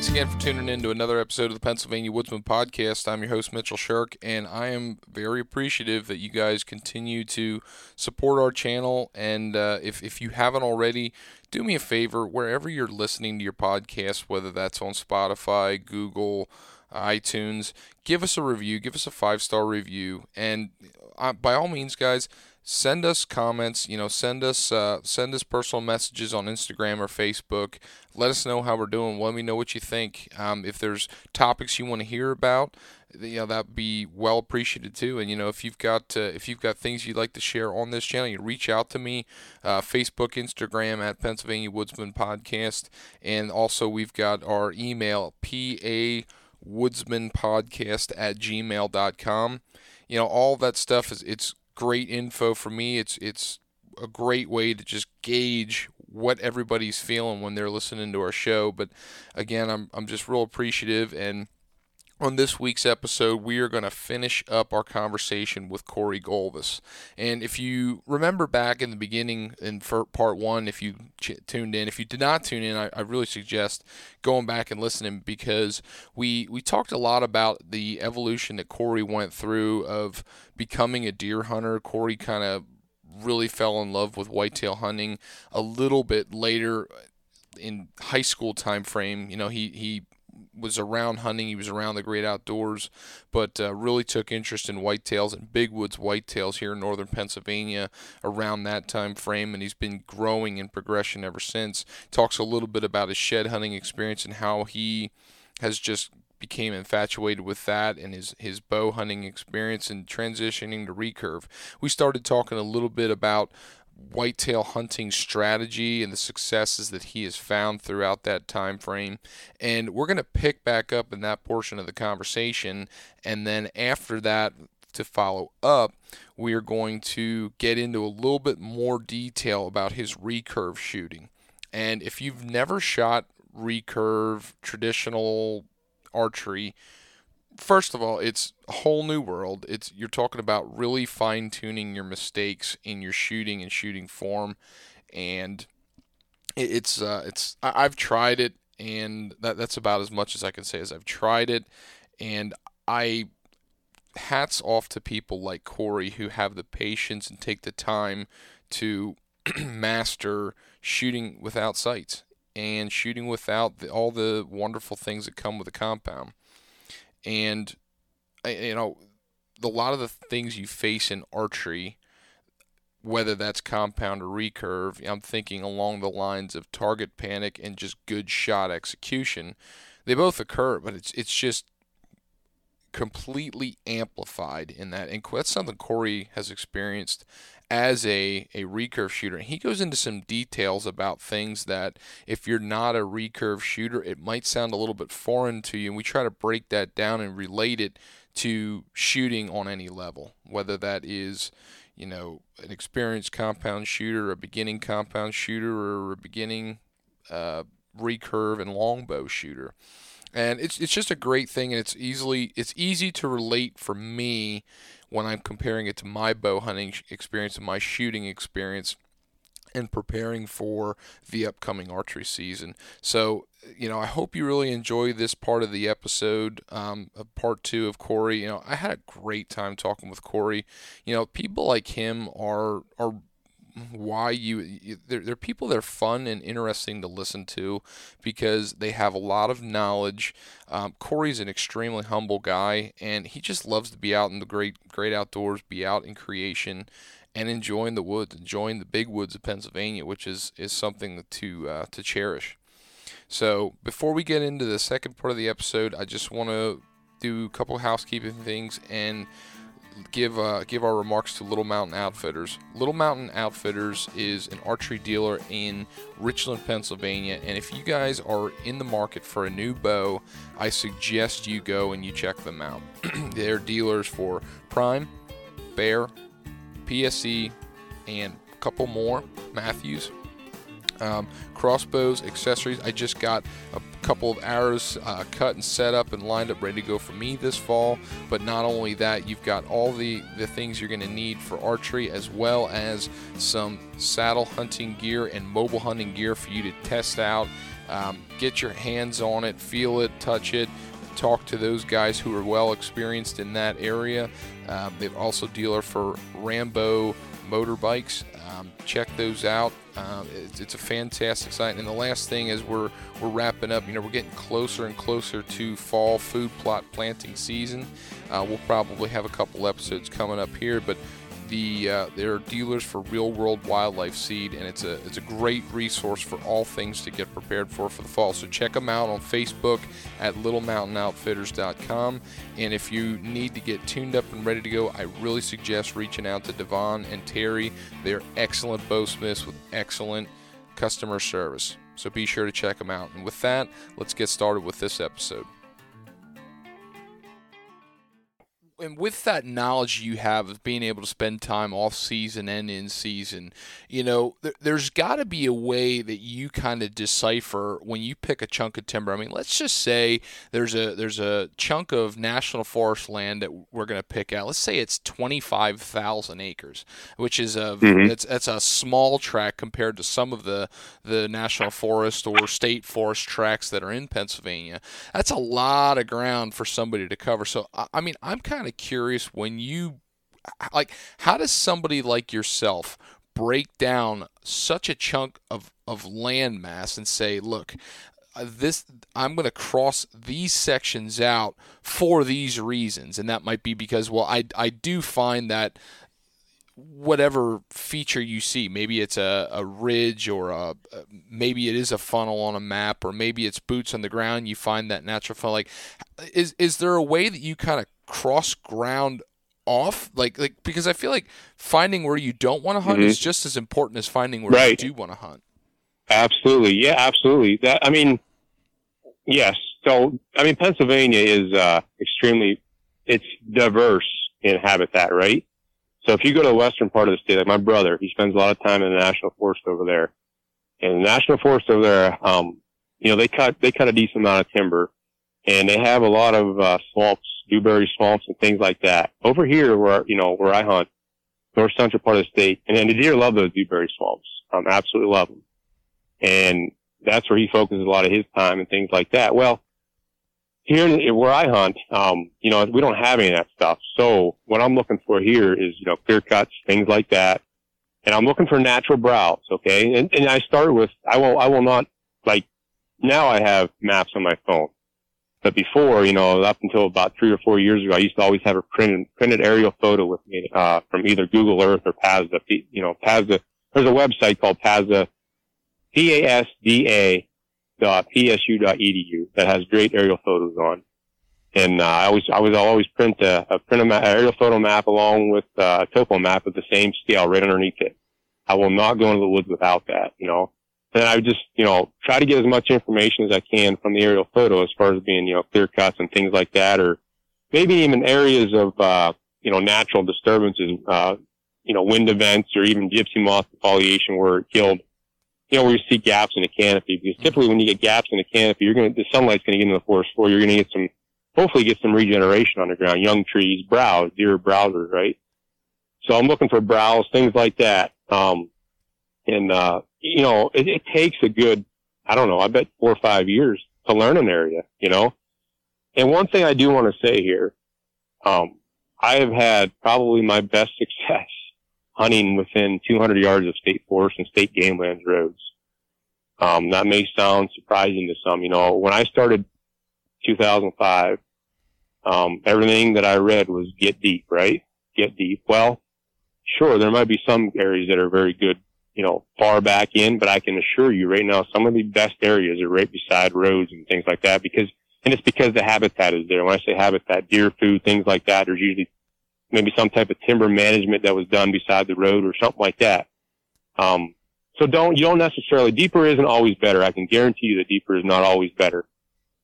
Thanks again for tuning in to another episode of the Pennsylvania Woodsman Podcast. I'm your host, Mitchell Shirk, and I am very appreciative that you guys continue to support our channel. And uh, if, if you haven't already, do me a favor, wherever you're listening to your podcast, whether that's on Spotify, Google, iTunes, give us a review, give us a five star review. And uh, by all means, guys, send us comments you know send us uh, send us personal messages on instagram or facebook. Let us know how we're doing. Let me know what you think. Um, if there's topics you want to hear about you know that'd be well appreciated too. And you know if you've got uh, if you've got things you'd like to share on this channel you reach out to me uh, facebook instagram at pennsylvania woodsman podcast. And also we've got our email pa woodsman podcast at gmail.com you know all that stuff is it's great info for me. It's it's a great way to just gauge what everybody's feeling when they're listening to our show. But again, I'm I'm just real appreciative and on this week's episode, we are going to finish up our conversation with Corey Golvis. And if you remember back in the beginning in part one, if you ch- tuned in, if you did not tune in, I, I, really suggest going back and listening because we we talked a lot about the evolution that Corey went through of becoming a deer hunter. Corey kind of really fell in love with whitetail hunting a little bit later in high school time frame. You know, he he was around hunting. He was around the great outdoors, but uh, really took interest in whitetails and big woods whitetails here in northern Pennsylvania around that time frame, and he's been growing in progression ever since. Talks a little bit about his shed hunting experience and how he has just became infatuated with that and his his bow hunting experience and transitioning to recurve. We started talking a little bit about whitetail hunting strategy and the successes that he has found throughout that time frame. And we're going to pick back up in that portion of the conversation. And then after that, to follow up, we are going to get into a little bit more detail about his recurve shooting. And if you've never shot recurve traditional archery, first of all, it's a whole new world. It's you're talking about really fine tuning your mistakes in your shooting and shooting form, and it's uh, it's I've tried it, and that that's about as much as I can say as I've tried it, and I hats off to people like Corey who have the patience and take the time to master shooting without sights and shooting without the, all the wonderful things that come with a compound and you know a lot of the things you face in archery whether that's compound or recurve i'm thinking along the lines of target panic and just good shot execution they both occur but it's it's just completely amplified in that. And that's something corey has experienced as a, a recurve shooter. And he goes into some details about things that if you're not a recurve shooter, it might sound a little bit foreign to you. And we try to break that down and relate it to shooting on any level, whether that is, you know, an experienced compound shooter, a beginning compound shooter, or a beginning uh, recurve and longbow shooter. And it's it's just a great thing, and it's easily it's easy to relate for me when I'm comparing it to my bow hunting experience and my shooting experience and preparing for the upcoming archery season. So, you know, I hope you really enjoy this part of the episode, um, part two of Corey. You know, I had a great time talking with Corey. You know, people like him are are why you they're, they're people that are fun and interesting to listen to because they have a lot of knowledge um, corey's an extremely humble guy and he just loves to be out in the great great outdoors be out in creation and enjoying the woods, enjoying the big woods of Pennsylvania, which is, is something to uh, to cherish. So before we get into the second part of the episode, I just want to do a couple housekeeping things and give uh, give our remarks to Little Mountain Outfitters. Little Mountain Outfitters is an archery dealer in Richland, Pennsylvania, and if you guys are in the market for a new bow, I suggest you go and you check them out. They're dealers for Prime, Bear, PSE, and a couple more Mathews. Um, crossbows, accessories. I just got a couple of arrows uh, cut and set up and lined up, ready to go for me this fall. But not only that, you've got all the, the things you're going to need for archery, as well as some saddle hunting gear and mobile hunting gear for you to test out. Um, get your hands on it, feel it, touch it talk to those guys who are well experienced in that area. Um, they've also dealer for Rambo motorbikes. Um, check those out. Um, it's, it's, a fantastic site. And the last thing is we're we're wrapping up. You know, we're getting closer and closer to fall food plot planting season. Uh, we'll probably have a couple episodes coming up here, but the uh, they're dealers for real world wildlife seed and it's a it's a great resource for all things to get prepared for for the fall. So check them out on facebook at littlemountainoutfitters.com and if you need to get tuned up and ready to go i really suggest reaching out to devon and terry. They're excellent bowsmiths with excellent customer service. So be sure to check them out. And with that let's get started with this episode and with that knowledge you have of being able to spend time off season and in season, you know, th- there's got to be a way that you kind of decipher when you pick a chunk of timber. I mean, let's just say there's a there's a chunk of national forest land that we're going to pick out. Let's say it's 25,000 acres, which is a mm-hmm. that's that's a small tract compared to some of the the national forest or state forest tracts that are in Pennsylvania. That's a lot of ground for somebody to cover. So I mean, I'm kind of of curious when you like how does somebody like yourself break down such a chunk of of land mass and say, look, uh, this I'm going to cross these sections out for these reasons, and that might be because well, I I do find that whatever feature you see maybe it's a, a ridge or a maybe it is a funnel on a map or maybe it's boots on the ground you find that natural funnel like is is there a way that you kind of cross ground off? Like like because i feel like finding where you don't want to hunt mm-hmm. is just as important as finding where right. you do want to hunt. Absolutely. Yeah absolutely. That i mean yes. So i mean pennsylvania is uh extremely it's diverse in habitat right? So if you go to the western part of the state like my brother he spends a lot of time in the national forest over there. And the national forest over there um you know they cut they cut a decent amount of timber. And they have a lot of uh, swamps dewberry swamps and things like that. Over here, where you know where I hunt, north central part of the state, and, and the deer love those dewberry swamps. Um, absolutely love them, and that's where he focuses a lot of his time and things like that. Well, here where I hunt, um, you know, we don't have any of that stuff. So what I'm looking for here is you know clear cuts, things like that, and I'm looking for natural browse. Okay, and and I start with I will I will not like now I have maps on my phone. But before, you know, up until about three or four years ago, I used to always have a printed, printed aerial photo with me, uh, from either Google Earth or PASDA. You know, PASDA, there's a website called PASDA, P-A-S-D-A dot P-S-U dot edu that has great aerial photos on. And, uh, I always, I was, always print a, a print a ma- aerial photo map along with uh, a topo map of the same scale right underneath it. I will not go into the woods without that, you know. And I would just, you know, try to get as much information as I can from the aerial photo as far as being, you know, clear cuts and things like that, or maybe even areas of, uh, you know, natural disturbances, uh, you know, wind events or even gypsy moth defoliation where it killed, you know, where you see gaps in the canopy because typically when you get gaps in the canopy, you're going to, the sunlight's going to get into the forest floor. You're going to get some, hopefully get some regeneration on the ground, young trees, browse, deer browsers, right? So I'm looking for browse, things like that. Um, and, uh, you know, it, it takes a good, I don't know, I bet four or five years to learn an area, you know? And one thing I do want to say here, um, I have had probably my best success hunting within 200 yards of state forest and state game lands roads. Um, that may sound surprising to some. You know, when I started 2005, um, everything that I read was get deep, right? Get deep. Well, sure, there might be some areas that are very good, you know, far back in, but I can assure you right now, some of the best areas are right beside roads and things like that because, and it's because the habitat is there. When I say habitat, deer food, things like that, there's usually maybe some type of timber management that was done beside the road or something like that. Um, so don't, you don't necessarily, deeper isn't always better. I can guarantee you that deeper is not always better.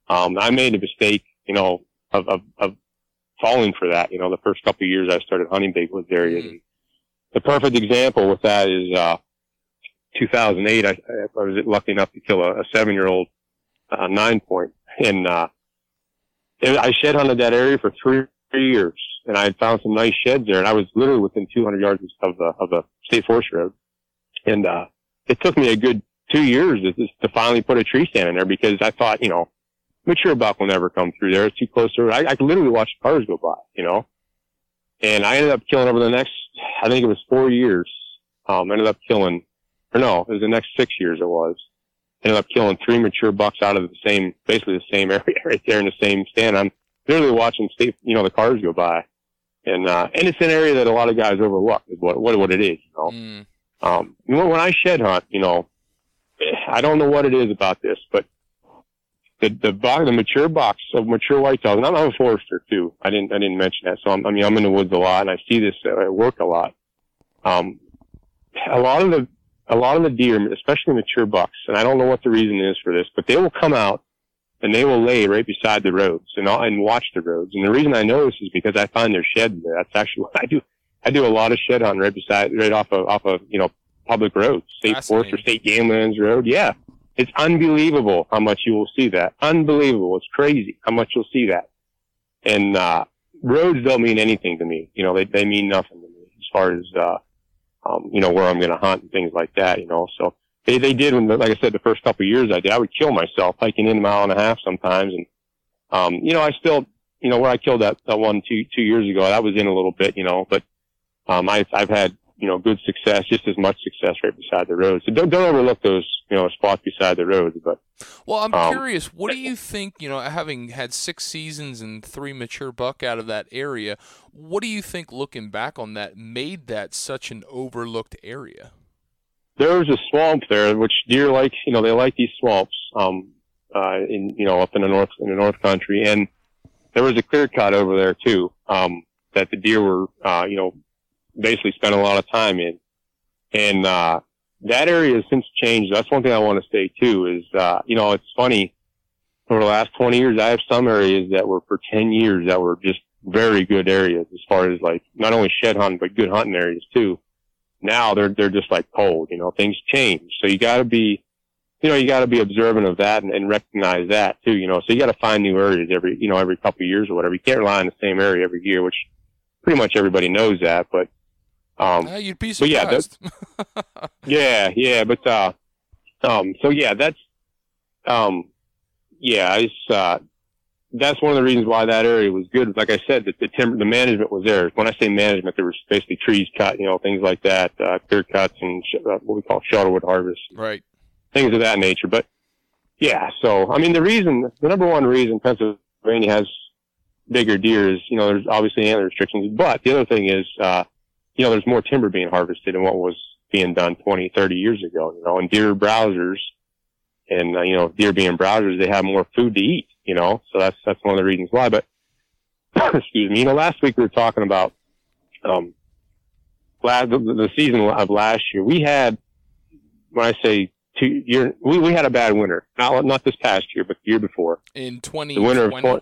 Um, I made a mistake, you know, of, of, of falling for that. You know, the first couple of years I started hunting big woods areas. And the perfect example with that is, uh, 2008, I, I was lucky enough to kill a, a seven year old, uh, nine point and, uh, I shed hunted that area for three years and I had found some nice sheds there and I was literally within 200 yards of the, of the state forest road. And, uh, it took me a good two years to, to finally put a tree stand in there because I thought, you know, mature buck will never come through there. It's too close to it. I, I could literally watch cars go by, you know, and I ended up killing over the next, I think it was four years. Um, ended up killing, or no, it was the next six years it was. Ended up killing three mature bucks out of the same, basically the same area right there in the same stand. I'm literally watching state, you know, the cars go by. And, uh, and it's an area that a lot of guys overlook is what, what, what it is, you know. Mm. Um, when I shed hunt, you know, I don't know what it is about this, but the the box, the mature box of mature whitetails, and I'm, I'm a forester too. I didn't I didn't mention that. So I'm, I mean I'm in the woods a lot, and I see this at work a lot. Um, a lot of the a lot of the deer, especially mature bucks, and I don't know what the reason is for this, but they will come out and they will lay right beside the roads and and watch the roads. And the reason I know this is because I find their sheds there. That's actually what I do. I do a lot of shed hunting right beside, right off of off of you know public roads, state forest or state game lands road. Yeah, it's unbelievable how much you will see that. Unbelievable. It's crazy how much you'll see that. And, uh, roads don't mean anything to me. You know, they, they mean nothing to me as far as, uh, um, you know, where I'm going to hunt and things like that, you know, so they, they did when, like I said, the first couple of years I did, I would kill myself hiking in a mile and a half sometimes. And, um, you know, I still, you know, where I killed that, that one two, two years ago, that was in a little bit, you know, but, um, I've, I've had you know, good success, just as much success right beside the road. So don't, don't overlook those, you know, spots beside the road. But well, I'm um, curious, what do you think? You know, having had six seasons and three mature buck out of that area, what do you think, looking back on that, made that such an overlooked area? There was a swamp there, which deer like. You know, they like these swamps. Um, uh, in you know, up in the north in the north country, and there was a clear cut over there too. Um, that the deer were, uh, you know, basically spent a lot of time in. And, uh, that area has since changed. That's one thing I want to say too is, uh, you know, it's funny. Over the last 20 years, I have some areas that were for 10 years that were just very good areas as far as like not only shed hunting, but good hunting areas too. Now they're, they're just like cold, you know, things change. So you gotta be, you know, you gotta be observant of that and, and recognize that too, you know, so you gotta find new areas every, you know, every couple of years or whatever. You can't rely on the same area every year, which pretty much everybody knows that, but um, uh, you'd be surprised. yeah, yeah, yeah, but uh, um, so yeah, that's um, yeah, it's uh, that's one of the reasons why that area was good. Like I said, that the timber, the management was there. When I say management, there was basically trees cut, you know, things like that, uh, clear cuts and sh- uh, what we call shelterwood harvest, right? Things of that nature. But yeah, so I mean, the reason, the number one reason Pennsylvania has bigger deer is, you know, there's obviously antler restrictions, but the other thing is, uh, you know, there's more timber being harvested than what was being done 20, 30 years ago, you know, and deer browsers and, uh, you know, deer being browsers, they have more food to eat, you know, so that's, that's one of the reasons why. But, excuse me, you know, last week we were talking about, um, last, the, the season of last year, we had, when I say two year, we, we had a bad winter. Not, not this past year, but the year before. In 2020. The winter of 20,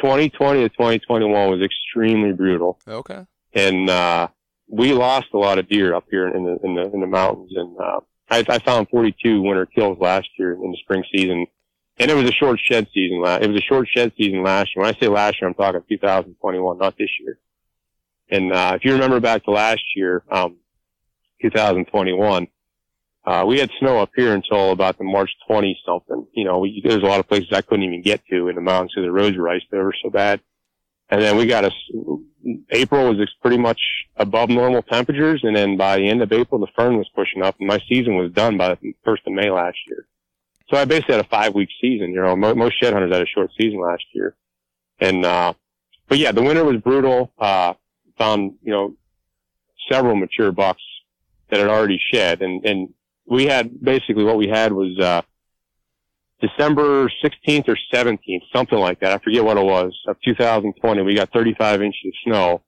2020 to 2021 was extremely brutal. Okay. And, uh, we lost a lot of deer up here in the in the in the mountains, and uh, I, I found 42 winter kills last year in the spring season, and it was a short shed season. Last, it was a short shed season last year. When I say last year, I'm talking 2021, not this year. And uh, if you remember back to last year, um, 2021, uh, we had snow up here until about the March 20 something. You know, we, there's a lot of places I couldn't even get to in the mountains because the roads were iced over so bad. And then we got a, April was pretty much above normal temperatures. And then by the end of April, the fern was pushing up and my season was done by the first of May last year. So I basically had a five week season. You know, most shed hunters had a short season last year. And, uh, but yeah, the winter was brutal. Uh, found, you know, several mature bucks that had already shed and, and we had basically what we had was, uh, December 16th or 17th, something like that. I forget what it was of 2020. We got 35 inches of snow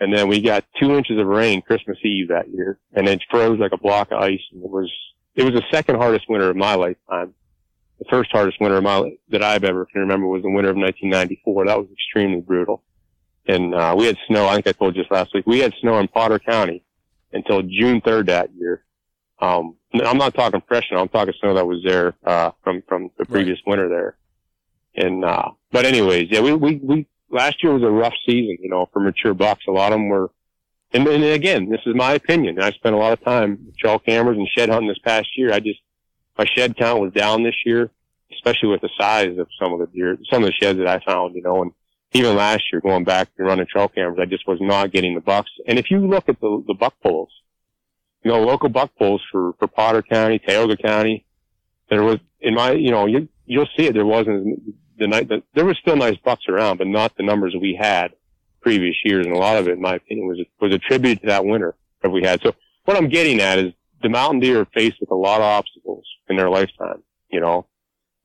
and then we got two inches of rain Christmas Eve that year and it froze like a block of ice and it was, it was the second hardest winter of my lifetime. The first hardest winter of my, that I've ever can remember was the winter of 1994. That was extremely brutal. And, uh, we had snow. I think I told you just last week. We had snow in Potter County until June 3rd that year. Um, I'm not talking fresh snow. I'm talking snow that was there, uh, from, from the previous right. winter there. And, uh, but anyways, yeah, we, we, we, last year was a rough season, you know, for mature bucks. A lot of them were, and, and again, this is my opinion. I spent a lot of time with trail cameras and shed hunting this past year. I just, my shed count was down this year, especially with the size of some of the deer, some of the sheds that I found, you know, and even last year going back and running trail cameras, I just was not getting the bucks. And if you look at the, the buck poles, you know, local buck poles for, for Potter County, Tioga County. There was, in my, you know, you, you'll see it. There wasn't the night that there was still nice bucks around, but not the numbers we had previous years. And a lot of it, in my opinion, was, was attributed to that winter that we had. So what I'm getting at is the mountain deer are faced with a lot of obstacles in their lifetime, you know,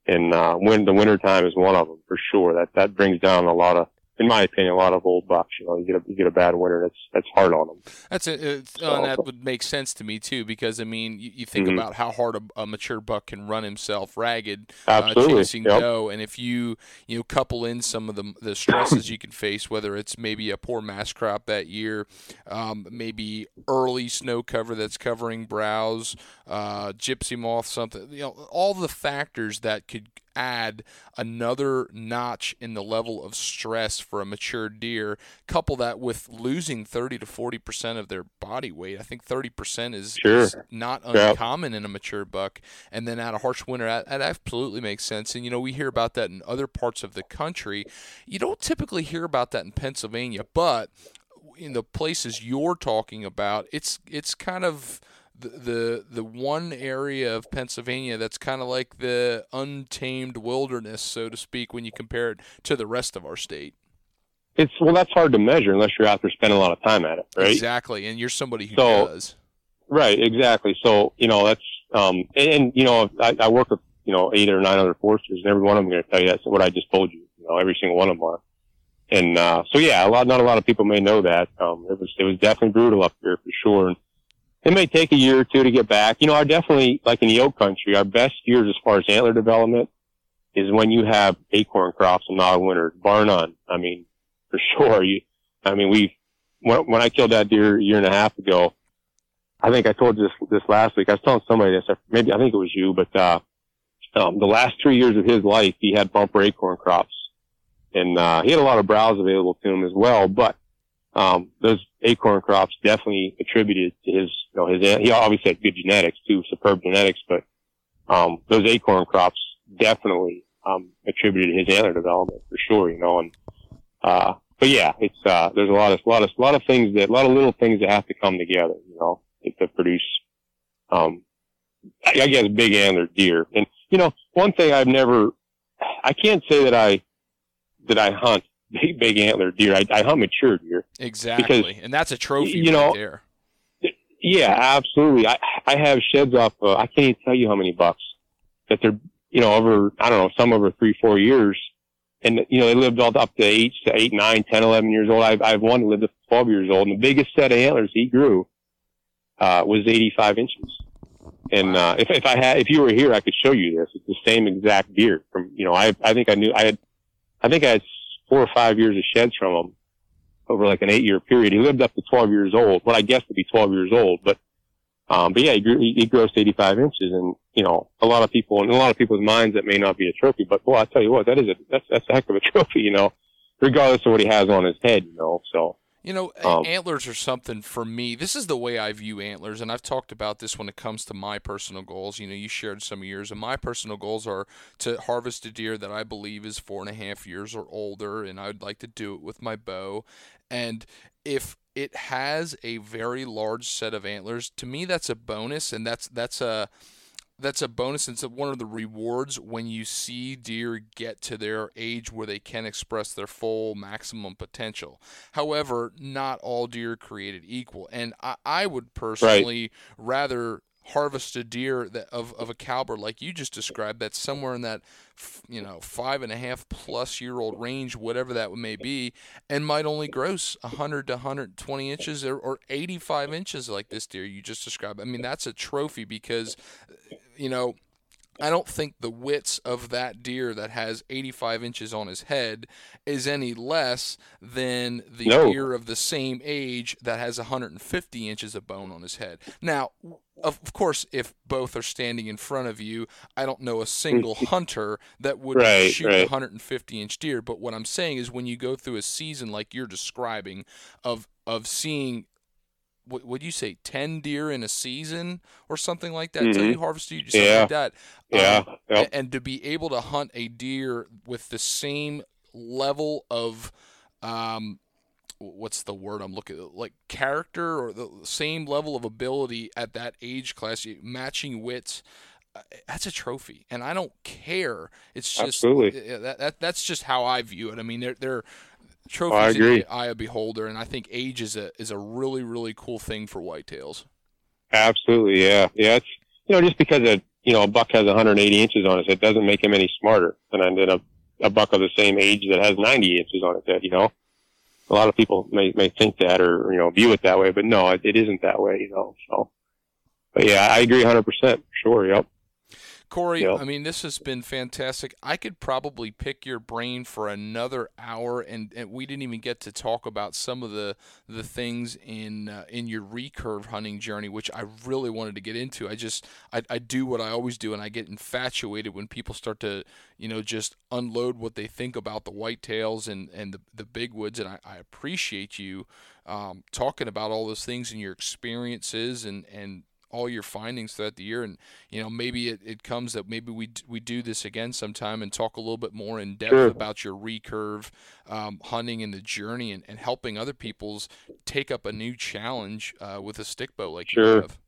and, uh, when the winter time is one of them for sure. That, that brings down a lot of, in my opinion, a lot of old bucks. You know, you get a you get a bad winter, that's that's hard on them. That's it. So, and that would make sense to me too, because I mean, you, you think mm-hmm. about how hard a, a, mature buck can run himself ragged, uh, chasing yep. doe, and if you you know couple in some of the the stresses you can face, whether it's maybe a poor mass crop that year, um, maybe early snow cover that's covering browse, uh, gypsy moth, something, you know, all the factors that could add another notch in the level of stress for a mature deer. Couple that with losing 30 to 40 percent of their body weight. I think 30 percent is, sure. is, not uncommon in a mature buck. And then at a harsh winter, that, that absolutely makes sense. And you know we hear about that in other parts of the country. You don't typically hear about that in Pennsylvania, but in the places you're talking about, it's it's kind of the the, the one area of Pennsylvania that's kind of like the untamed wilderness, so to speak, when you compare it to the rest of our state. It's well, that's hard to measure unless you're out there spending a lot of time at it, right? Exactly, and you're somebody who so, does. Right, exactly. So you know that's um, and, and you know I, I work with you know eight or nine other foresters, and every one of them going to tell you that's what I just told you. You know, every single one of them are. And uh, so yeah, a lot not a lot of people may know that. Um, it was it was definitely brutal up here for sure. And it may take a year or two to get back. You know, our definitely, like in the oak country, our best years as far as antler development is when you have acorn crops and not a winter, bar none. I mean, for sure. You, I mean, we, when, when I killed that deer a year and a half ago, I think I told this, this last week. I was telling somebody this, maybe I think it was you, but, uh, um, the last three years of his life, he had bumper acorn crops and, uh, he had a lot of browse available to him as well, but um, those acorn crops definitely attributed to his, you know, his, he obviously had good genetics too, superb genetics, but, um, those acorn crops definitely, um, attributed his antler development for sure, you know, and, uh, but yeah, it's, uh, there's a lot of, lot of, lot of things that, a lot of little things that have to come together, you know, to produce, um, I guess big antler deer. And, you know, one thing I've never, I can't say that I, that I hunt big, big antler deer. I, I hunt mature deer. Exactly, because, and that's a trophy, you know. Right there. Yeah, absolutely. I I have sheds off. Uh, I can't even tell you how many bucks that they're you know over I don't know some over three four years, and you know they lived all up to eight to eight nine ten eleven years old. I've I've one that lived to twelve years old, and the biggest set of antlers he grew uh, was eighty five inches. And uh, if if I had if you were here, I could show you this. It's the same exact deer from you know I I think I knew I had I think I had four or five years of sheds from him over like an eight year period. He lived up to 12 years old, what I guess to be 12 years old, but, Um, but yeah, he, grew, he, he grossed 85 inches, and you know, a lot of people in a lot of people's minds that may not be a trophy, but boy, I tell you what, that is a that's that's a heck of a trophy, you know, regardless of what he has on his head, you know. So you know, um, antlers are something for me. This is the way I view antlers, and I've talked about this when it comes to my personal goals. You know, you shared some of yours, and my personal goals are to harvest a deer that I believe is four and a half years or older, and I would like to do it with my bow. And if it has a very large set of antlers, to me that's a bonus, and that's that's a that's a bonus. It's one of the rewards when you see deer get to their age where they can express their full maximum potential. However, not all deer created equal, and I, I would personally right. rather harvest a deer that of, of a caliber like you just described that's somewhere in that you know five and a half plus year old range whatever that may be and might only gross 100 to 120 inches or, or 85 inches like this deer you just described i mean that's a trophy because you know I don't think the wits of that deer that has 85 inches on his head is any less than the no. deer of the same age that has 150 inches of bone on his head. Now, of course, if both are standing in front of you, I don't know a single hunter that would right, shoot right. a 150 inch deer. But what I'm saying is, when you go through a season like you're describing, of of seeing what would you say 10 deer in a season or something like that mm-hmm. you harvest you something yeah. like that yeah um, yep. and to be able to hunt a deer with the same level of um what's the word I'm looking at? like character or the same level of ability at that age class matching wits uh, that's a trophy and I don't care it's just Absolutely. that, that that's just how I view it I mean they're they're trophies oh, I agree. in the eye of beholder, and I think age is a is a really really cool thing for whitetails. Absolutely, yeah, yeah. It's you know just because a you know a buck has 180 inches on his head doesn't make him any smarter than than a a buck of the same age that has 90 inches on its head. You know, a lot of people may may think that or you know view it that way, but no, it, it isn't that way. You know, so. But yeah, I agree 100% sure. Yep. Corey, yep. I mean, this has been fantastic. I could probably pick your brain for another hour, and, and we didn't even get to talk about some of the the things in uh, in your recurve hunting journey, which I really wanted to get into. I just I, I do what I always do, and I get infatuated when people start to you know just unload what they think about the whitetails and and the the big woods, and I, I appreciate you um, talking about all those things and your experiences and and all your findings throughout the year and you know maybe it, it comes that maybe we we do this again sometime and talk a little bit more in depth sure. about your recurve um, hunting and the journey and, and helping other people's take up a new challenge uh, with a stick bow like sure. you have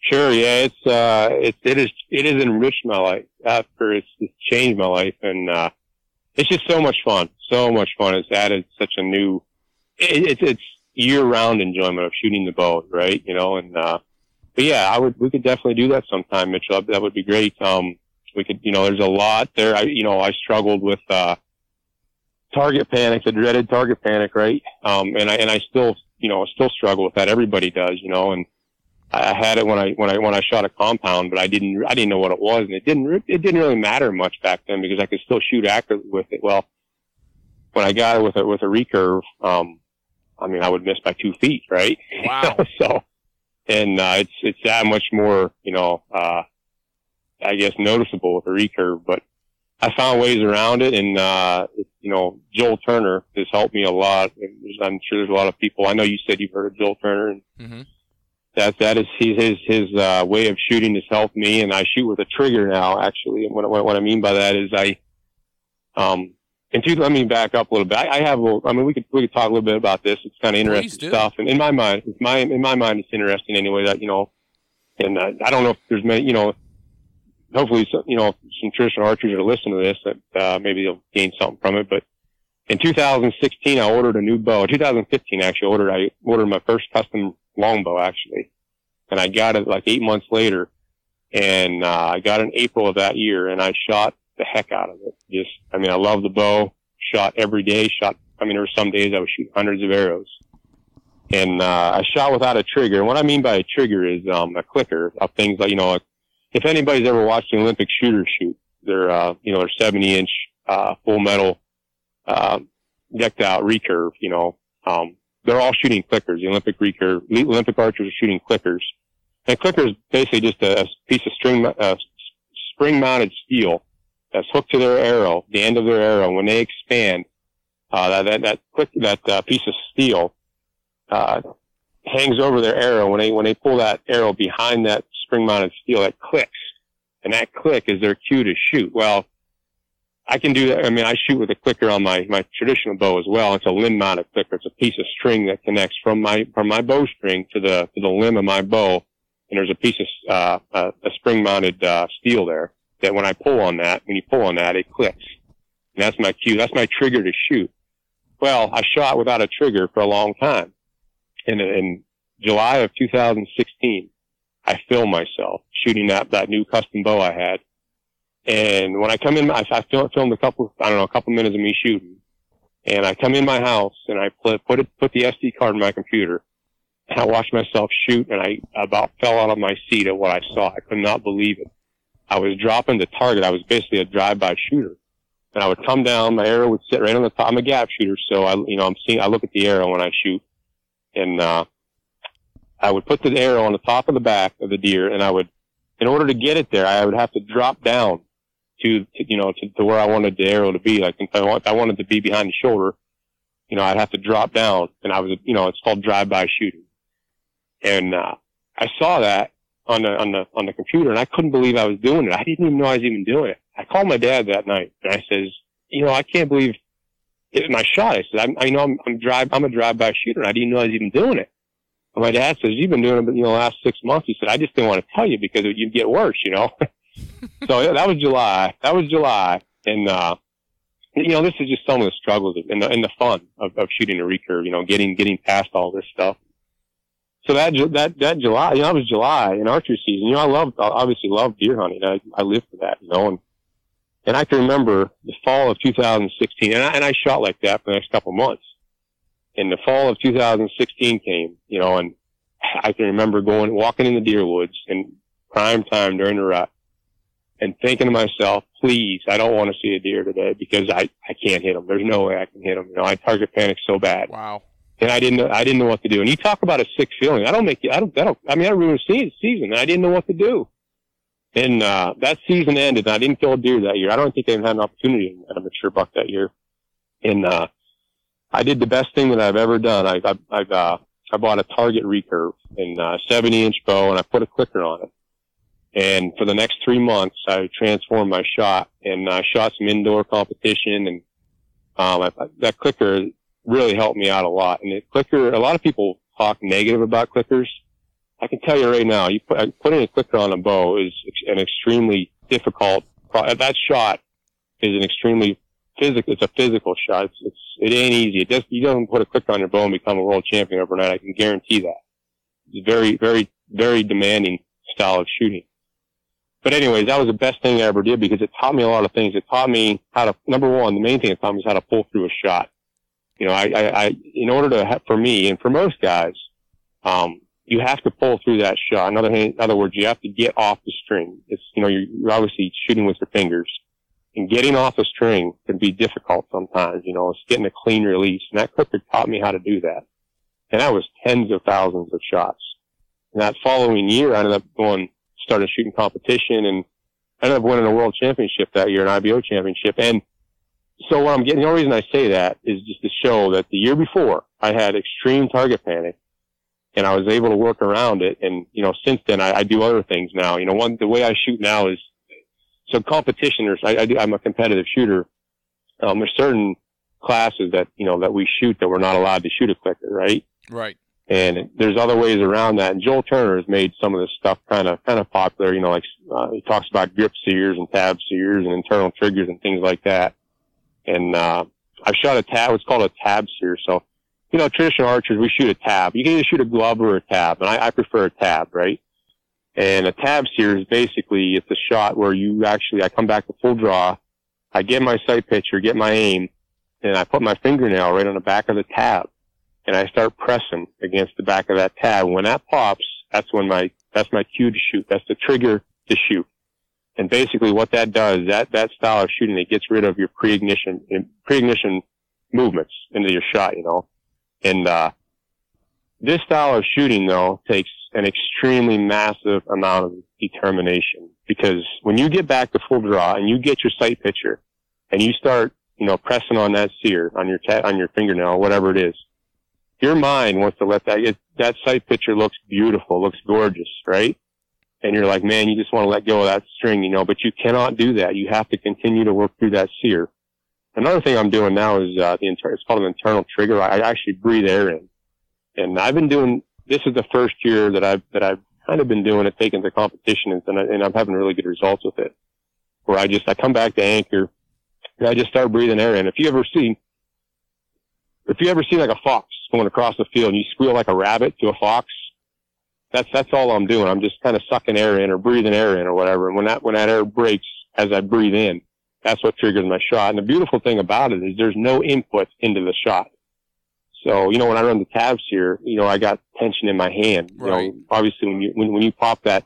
sure yeah it's uh it, it is it has enriched my life after it's, it's changed my life and uh it's just so much fun so much fun it's added such a new it, it's it's year round enjoyment of shooting the bow right you know and uh but yeah, I would, we could definitely do that sometime, Mitchell. That would be great. Um, we could, you know, there's a lot there. I, you know, I struggled with, uh, target panic, the dreaded target panic, right? Um, and I, and I still, you know, still struggle with that. Everybody does, you know, and I had it when I, when I, when I shot a compound, but I didn't, I didn't know what it was. And it didn't, it didn't really matter much back then because I could still shoot accurately with it. Well, when I got it with a, with a recurve, um, I mean, I would miss by two feet, right? Wow. so, and uh, it's it's that much more, you know, uh, I guess noticeable with a recurve. But I found ways around it, and uh, you know, Joel Turner has helped me a lot. I'm sure there's a lot of people. I know you said you've heard of Joel Turner, and mm-hmm. that that is his his his uh, way of shooting has helped me, and I shoot with a trigger now. Actually, and what what, what I mean by that is I um and two, let me back up a little bit. I, I have, a, I mean, we could, we could talk a little bit about this. It's kind of interesting stuff. And in my mind, it's my, in my mind, it's interesting anyway that, you know, and uh, I don't know if there's many, you know, hopefully, some, you know, some traditional archers are listening to this that, uh, maybe they'll gain something from it. But in 2016, I ordered a new bow. 2015, actually, ordered, I ordered my first custom longbow, actually. And I got it like eight months later. And, uh, I got it in April of that year and I shot the heck out of it. Just, I mean, I love the bow. Shot every day. Shot. I mean, there were some days I would shoot hundreds of arrows, and uh, I shot without a trigger. And what I mean by a trigger is um, a clicker of things like you know, if anybody's ever watched an Olympic shooter shoot, they're uh, you know, they're 70 inch uh, full metal uh, decked out recurve. You know, um, they're all shooting clickers. The Olympic recurve, Olympic archers are shooting clickers. And clicker is basically just a, a piece of string, uh, spring mounted steel that's hooked to their arrow, the end of their arrow. When they expand, uh, that, that, that quick, that uh, piece of steel, uh, hangs over their arrow. When they, when they pull that arrow behind that spring mounted steel, it clicks. And that click is their cue to shoot. Well, I can do that. I mean, I shoot with a clicker on my, my traditional bow as well. It's a limb mounted clicker. It's a piece of string that connects from my, from my bowstring to the, to the limb of my bow. And there's a piece of, uh, a, a spring mounted, uh, steel there that when I pull on that, when you pull on that, it clicks. And that's my cue. That's my trigger to shoot. Well, I shot without a trigger for a long time. And in July of 2016, I filmed myself shooting that, that new custom bow I had and when I come in, I, I filmed a couple, I don't know, a couple minutes of me shooting. And I come in my house and I put, put it, put the SD card in my computer and I watched myself shoot and I about fell out of my seat at what I saw. I could not believe it. I was dropping the target. I was basically a drive-by shooter. And I would come down, my arrow would sit right on the top. I'm a gap shooter, so I, you know, I'm seeing, I look at the arrow when I shoot. And, uh, I would put the arrow on the top of the back of the deer and I would, in order to get it there, I would have to drop down to, to you know to, to where I wanted the arrow to be. Like if I want I wanted to be behind the shoulder, you know, I'd have to drop down, and I was you know it's called drive-by shooting, and uh, I saw that on the on the on the computer, and I couldn't believe I was doing it. I didn't even know I was even doing it. I called my dad that night, and I says, you know, I can't believe it, my shot. I said, I'm, I know I'm, I'm drive I'm a drive-by shooter. And I didn't know I was even doing it. And my dad says, you've been doing it, you know, the last six months. He said, I just didn't want to tell you because you'd get worse, you know. so yeah, that was July. That was July, and uh, you know, this is just some of the struggles and the and the fun of, of shooting a recurve. You know, getting getting past all this stuff. So that that that July, you know, that was July in archery season. You know, I love obviously love deer hunting. I I live for that. You know, and and I can remember the fall of 2016, and I and I shot like that for the next couple months. And the fall of 2016 came, you know, and I can remember going walking in the deer woods and prime time during the rut and thinking to myself, please, I don't want to see a deer today because I, I can't hit them. There's no way I can hit them. You know, I target panic so bad. Wow. And I didn't know, I didn't know what to do. And you talk about a sick feeling. I don't make you, I don't, I don't, I mean, I ruined the season and I didn't know what to do. And, uh, that season ended and I didn't kill a deer that year. I don't think I even had an opportunity at a mature buck that year. And, uh, I did the best thing that I've ever done. I, I, I've, uh, I bought a target recurve in a 70 inch bow and I put a clicker on it and for the next three months, I transformed my shot and I shot some indoor competition and, um, I, that clicker really helped me out a lot. And the clicker, a lot of people talk negative about clickers. I can tell you right now, you put, putting a clicker on a bow is an extremely difficult, that shot is an extremely physical, it's a physical shot. It's, it's, it ain't easy. It just, you don't put a clicker on your bow and become a world champion overnight. I can guarantee that. It's very, very, very demanding style of shooting. But anyways, that was the best thing I ever did because it taught me a lot of things. It taught me how to, number one, the main thing it taught me is how to pull through a shot. You know, I, I, I in order to, have, for me and for most guys, um, you have to pull through that shot. In other, in other words, you have to get off the string. It's, you know, you're, obviously shooting with your fingers and getting off the string can be difficult sometimes. You know, it's getting a clean release and that clicker taught me how to do that. And that was tens of thousands of shots. And that following year, I ended up going started shooting competition and I ended up winning a world championship that year, an IBO championship. And so what I'm getting, the only reason I say that is just to show that the year before I had extreme target panic and I was able to work around it. And, you know, since then I, I do other things now. You know, one, the way I shoot now is, so competitioners, I, I do, I'm a competitive shooter. Um, there's certain classes that, you know, that we shoot that we're not allowed to shoot a clicker, right? Right. And there's other ways around that. And Joel Turner has made some of this stuff kind of, kind of popular. You know, like, uh, he talks about grip sears and tab sears and internal triggers and things like that. And, uh, I've shot a tab, it's called a tab sear. So, you know, traditional archers, we shoot a tab. You can either shoot a glove or a tab. And I, I prefer a tab, right? And a tab sear is basically, it's a shot where you actually, I come back to full draw. I get my sight picture, get my aim, and I put my fingernail right on the back of the tab and I start pressing against the back of that tab. When that pops, that's when my, that's my cue to shoot. That's the trigger to shoot. And basically what that does, that, that style of shooting, it gets rid of your pre-ignition, pre-ignition movements into your shot, you know. And, uh, This style of shooting though takes an extremely massive amount of determination because when you get back to full draw and you get your sight picture and you start, you know, pressing on that sear on your ta- on your fingernail, whatever it is, your mind wants to let that it, that sight picture looks beautiful, looks gorgeous, right? And you're like, man, you just want to let go of that string, you know, but you cannot do that. You have to continue to work through that sear. Another thing I'm doing now is uh, the inter- it's called an internal trigger. I actually breathe air in, and I've been doing. This is the first year that I've that I've kind of been doing it, taking the competition, and, I, and I'm having really good results with it. Where I just I come back to anchor, and I just start breathing air in. If you ever see, if you ever see like a fox going across the field and you squeal like a rabbit to a fox, that's that's all I'm doing. I'm just kind of sucking air in or breathing air in or whatever. And when that when that air breaks as I breathe in, that's what triggers my shot. And the beautiful thing about it is there's no input into the shot. So, you know, when I run the tabs here, you know, I got tension in my hand. Right. You know, obviously when you, when, when you pop that,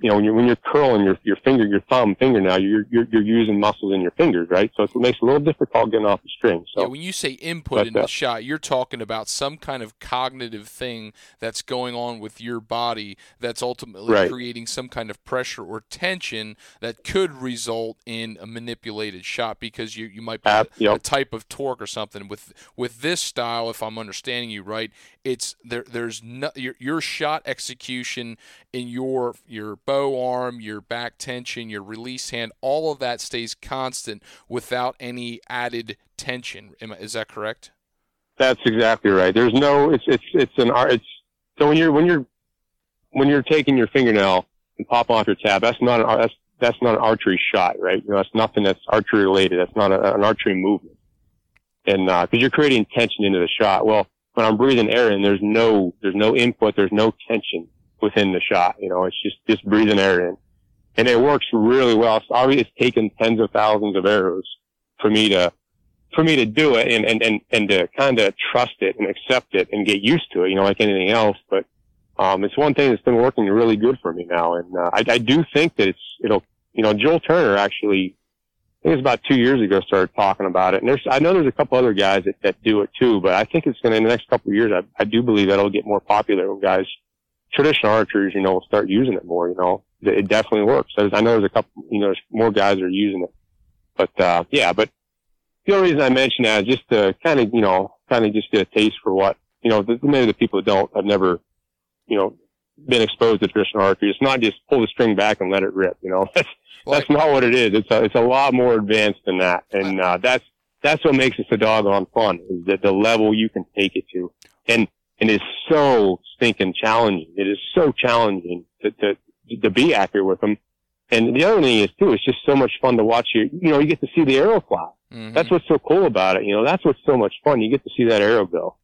you know, when you're, when you're curling your, your finger, your thumb finger now, you're, you're, you're using muscles in your fingers, right? So it makes it a little difficult getting off the string. So, yeah, when you say input in the uh, shot, you're talking about some kind of cognitive thing that's going on with your body that's ultimately Right. creating some kind of pressure or tension that could result in a manipulated shot because you, you might be Ab- a, yep. a type of torque or something. With with this style, if I'm understanding you right, it's there. There's no your, your shot execution in your your bow arm, your back tension, your release hand, all of that stays constant without any added tension. Is that correct? That's exactly right. There's no, it's, it's, it's an art, it's, so when you're, when you're, when you're taking your fingernail and pop off your tab, that's not an, that's, that's not an archery shot, right? You know, that's nothing that's archery related. That's not a, an archery movement. And, uh, cause you're creating tension into the shot. Well, when I'm breathing air in, there's no, there's no input, there's no tension within the shot. You know, it's just, just breathing air in. And it works really well. It's obviously it's taken tens of thousands of arrows for me to, for me to do it and, and, and, and to kind of trust it and accept it and get used to it, you know, like anything else. But, um, it's one thing that's been working really good for me now. And, uh, I, I do think that it's, it'll, you know, Joel Turner actually, I think it was about two years ago started talking about it. And there's, I know there's a couple other guys that, that do it too, but I think it's going to, in the next couple of years, I, I do believe that'll get more popular when guys, traditional archers, you know, will start using it more, you know, it, it definitely works. There's, I know there's a couple, you know, there's more guys are using it, but, uh, yeah, but the only reason I mention that is just to kind of, you know, kind of just get a taste for what, you know, the, many of the people that don't have never, you know, been exposed to traditional archery. It's not just pull the string back and let it rip, you know, that's, that's not what it is. It's a, it's a lot more advanced than that. And, uh, that's, that's what makes it so doggone fun is that the level you can take it to. And, and it's so stinking challenging. It is so challenging to, to, to be accurate with them. And the other thing is too, it's just so much fun to watch you, you know, you get to see the arrow fly. Mhm. That's what's so cool about it. You know, that's what's so much fun. You get to see that arrow go.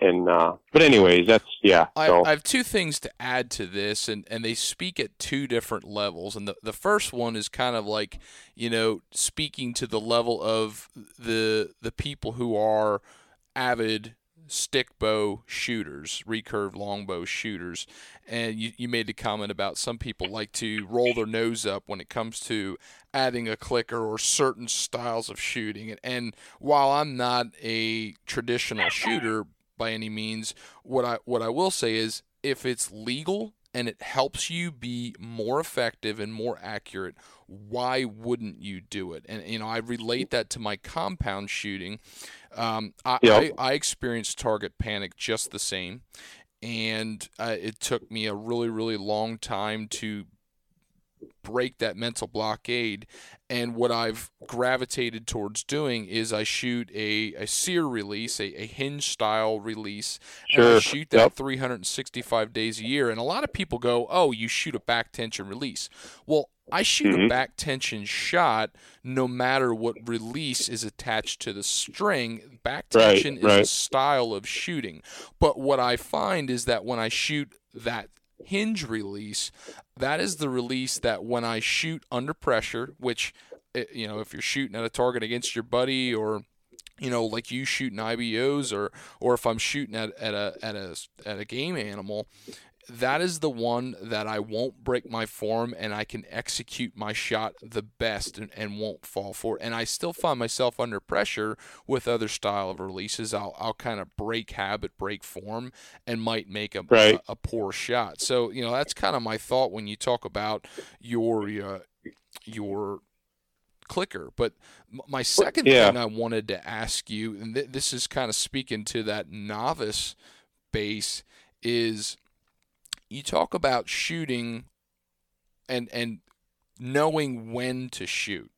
And, uh, but anyways, that's, yeah. I, So, I have two things to add to this, and, and they speak at two different levels. And the, the first one is kind of like, you know, speaking to the level of the the people who are avid stick bow shooters, recurve longbow shooters. And you, you made the comment about some people like to roll their nose up when it comes to adding a clicker or certain styles of shooting. And, and while I'm not a traditional shooter by any means, what I what I will say is if it's legal and it helps you be more effective and more accurate, why wouldn't you do it? And you know, I relate that to my compound shooting. Um, I, Yep. I I experienced target panic just the same, and uh, it took me a really really long time to break that mental blockade. And what I've gravitated towards doing is I shoot a, a sear release, a, a hinge style release, and I shoot that Yep. 365 days a year. And a lot of people go, oh, you shoot a back tension release. Well, I shoot a Mhm. back tension shot no matter what release is attached to the string. Back Right, tension is a style of shooting. But what I find is that when I shoot that hinge release, that is the release that when I shoot under pressure, which, eh, you know, if you're shooting at a target against your buddy or you know, like you shooting IBOs, or or if I'm shooting at, at a at a at a game animal, that is the one that I won't break my form and I can execute my shot the best and, and won't fall for it. And I still find myself under pressure with other style of releases. I'll, I'll kind of break habit, break form, and might make a, right. a, a, poor shot. So, you know, that's kind of my thought when you talk about your, uh, your clicker. But my second yeah. thing I wanted to ask you, and th- this is kind of speaking to that novice base, is you talk about shooting and and knowing when to shoot.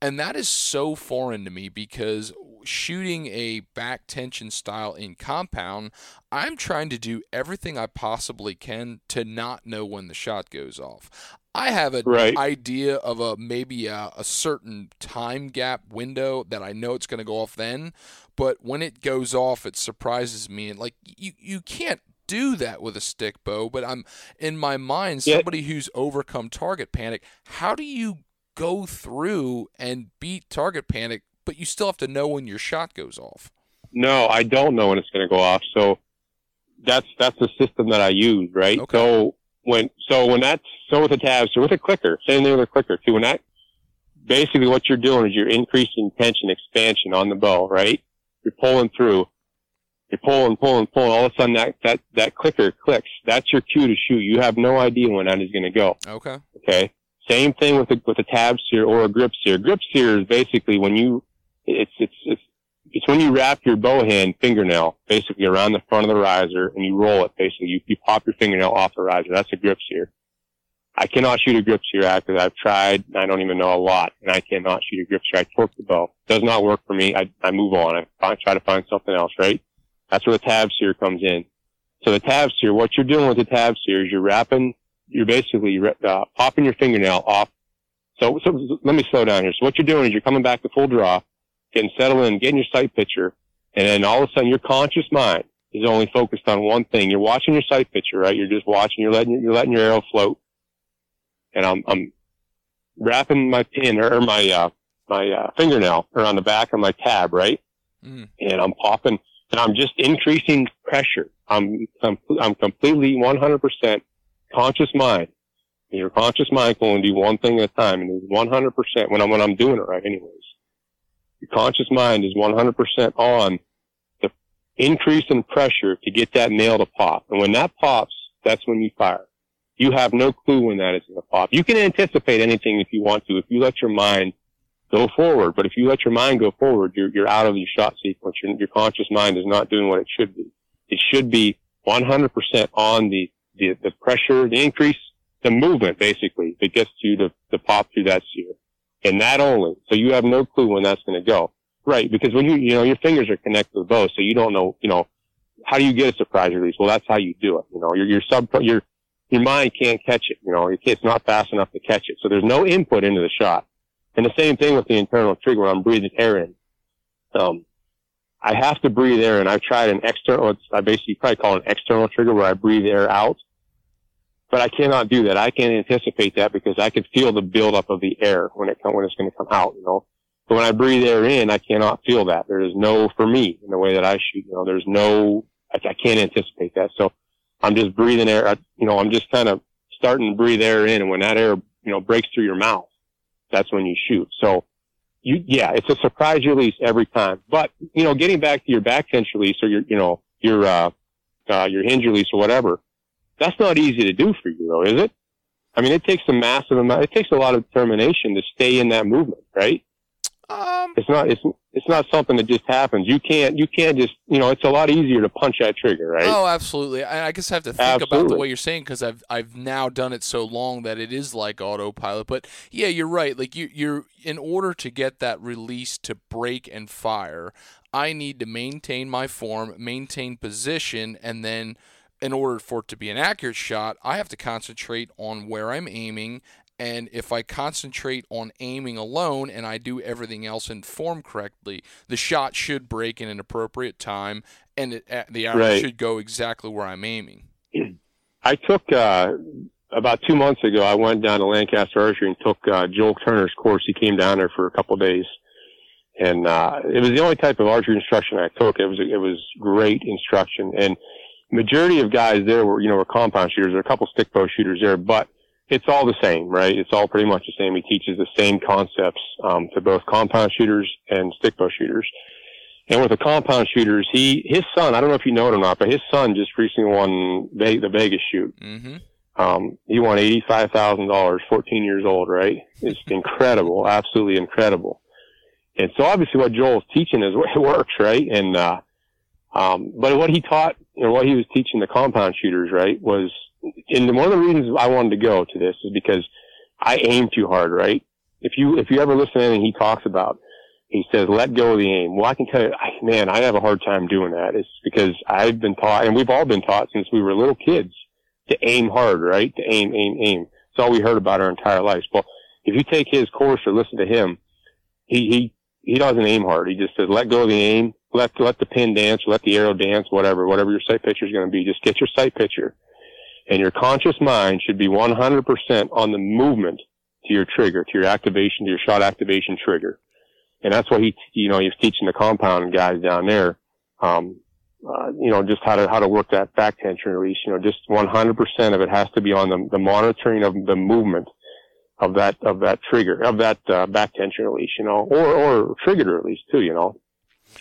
And that is so foreign to me because shooting a back tension style in compound, I'm trying to do everything I possibly can to not know when the shot goes off. I have an right. idea of a maybe a, a, certain time gap window that I know it's going to go off then, but when it goes off, it surprises me. And like you, you can't do that with a stick bow, but I'm in my mind somebody yeah. who's overcome target panic. How do you go through and beat target panic, but you still have to know when your shot goes off? No, I don't know when it's going to go off. So that's that's the system that I use, right? Okay. So when so when that's so with a tab, so with a clicker, same thing with a clicker too. When that basically what you're doing is you're increasing tension expansion on the bow, right? You're pulling through. You're pulling, pulling, pulling. All of a sudden that, that, that clicker clicks. That's your cue to shoot. You have no idea when that is going to go. Okay. Okay. Same thing with a, with a tab sear or a grip sear. Grip sear is basically when you, it's, it's, it's, it's when you wrap your bow hand fingernail basically around the front of the riser and you roll it. Basically, you, you pop your fingernail off the riser. That's a grip sear. I cannot shoot a grip sear because I've tried. I don't even know a lot, and I cannot shoot a grip sear. I torque the bow. Does not work for me. I, I move on. I find, try to find something else. Right. That's where the tab sear comes in. So the tab sear, what you're doing with the tab sear is you're wrapping. You're basically uh, popping your fingernail off. So, so let me slow down here. So what you're doing is you're coming back to full draw, getting settled in, getting your sight picture, and then all of a sudden your conscious mind is only focused on one thing. You're watching your sight picture, right? You're just watching. You're letting you're letting your arrow float and I'm, I'm wrapping my pin or, my, uh, my, uh, fingernail around the back of my tab, right? Mm. And I'm popping I'm just increasing pressure. I'm, I'm, I'm completely 100% conscious mind. Your conscious mind can only do one thing at a time and it's 100% when I'm, when I'm doing it right anyways. Your conscious mind is 100% on the increase in pressure to get that nail to pop. And when that pops, that's when you fire. You have no clue when that is going to pop. You can anticipate anything if you want to, if you let your mind go forward. But if you let your mind go forward, you're, you're out of your shot sequence. Your, your conscious mind is not doing what it should be. It should be 100% on the, the, the pressure, the increase, the movement basically that gets you to, to pop through that sear. And that only. So you have no clue when that's going to go. Right. Because when you, you know, your fingers are connected to the bow, so you don't know, you know, how do you get a surprise release? Well, that's how you do it. You know, your, your sub, your, your mind can't catch it. You know, it's not fast enough to catch it. So there's no input into the shot. And the same thing with the internal trigger when I'm breathing air in. Um, I have to breathe air in. I've tried an external, I basically probably call it an external trigger where I breathe air out. But I cannot do that. I can't anticipate that because I can feel the buildup of the air when it come, when it's going to come out, you know. But when I breathe air in, I cannot feel that. There is no, for me, in the way that I shoot, you know, there's no, I, I can't anticipate that. So I'm just breathing air. You know, I'm just kind of starting to breathe air in, and when that air, you know, breaks through your mouth, that's when you shoot. So, you, yeah, it's a surprise release every time. But you know, getting back to your back tension release or your, you know, your uh, uh, your hinge release or whatever, that's not easy to do for you, though, is it? I mean, it takes a massive amount. It takes a lot of determination to stay in that movement, right? Um, it's not. It's it's not something that just happens. You can't. You can't just. You know, it's a lot easier to punch that trigger, right? Oh, absolutely. I, I guess I have to think absolutely. about the way you're saying because I've I've now done it so long that it is like autopilot. But yeah, you're right. Like you you're in order to get that release to break and fire, I need to maintain my form, maintain position, and then in order for it to be an accurate shot, I have to concentrate on where I'm aiming and if I concentrate on aiming alone and I do everything else in form correctly, the shot should break in an appropriate time and it, the arrow right. should go exactly where I'm aiming. I took, uh, about two months ago, I went down to Lancaster Archery and took uh, Joel Turner's course. He came down there for a couple of days. And uh, it was the only type of archery instruction I took. It was it was great instruction, and majority of guys there were, you know, were compound shooters. There were a couple stick bow shooters there, but it's all the same, right? It's all pretty much the same. He teaches the same concepts um, to both compound shooters and stick bow shooters. And with the compound shooters, he his son, I don't know if you know it or not, but his son just recently won the Vegas shoot. Mm-hmm. Um, he won eighty five thousand dollars, fourteen years old, right? It's incredible, absolutely incredible. And so obviously what Joel's teaching is what it works, right? And uh, um, but what he taught, know, what he was teaching the compound shooters, right, was, and one of the reasons I wanted to go to this is because I aim too hard, right? If you if you ever listen to anything he talks about, he says, let go of the aim. Well, I can tell you, man, I have a hard time doing that. It's because I've been taught, and we've all been taught since we were little kids to aim hard, right? To aim, aim, aim. It's all we heard about our entire lives. Well, if you take his course or listen to him, he, he, he doesn't aim hard. He just says, let go of the aim, let, let the pin dance, let the arrow dance, whatever, whatever your sight picture is going to be. Just get your sight picture. And your conscious mind should be 100% on the movement to your trigger, to your activation, to your shot activation trigger and that's what he, you know, he's teaching the compound guys down there, um, uh, you know, just how to, how to work that back tension release, you know, just 100% of it has to be on the, the monitoring of the movement of that, of that trigger, of that, uh, back tension release, you know, or, or trigger release too, you know.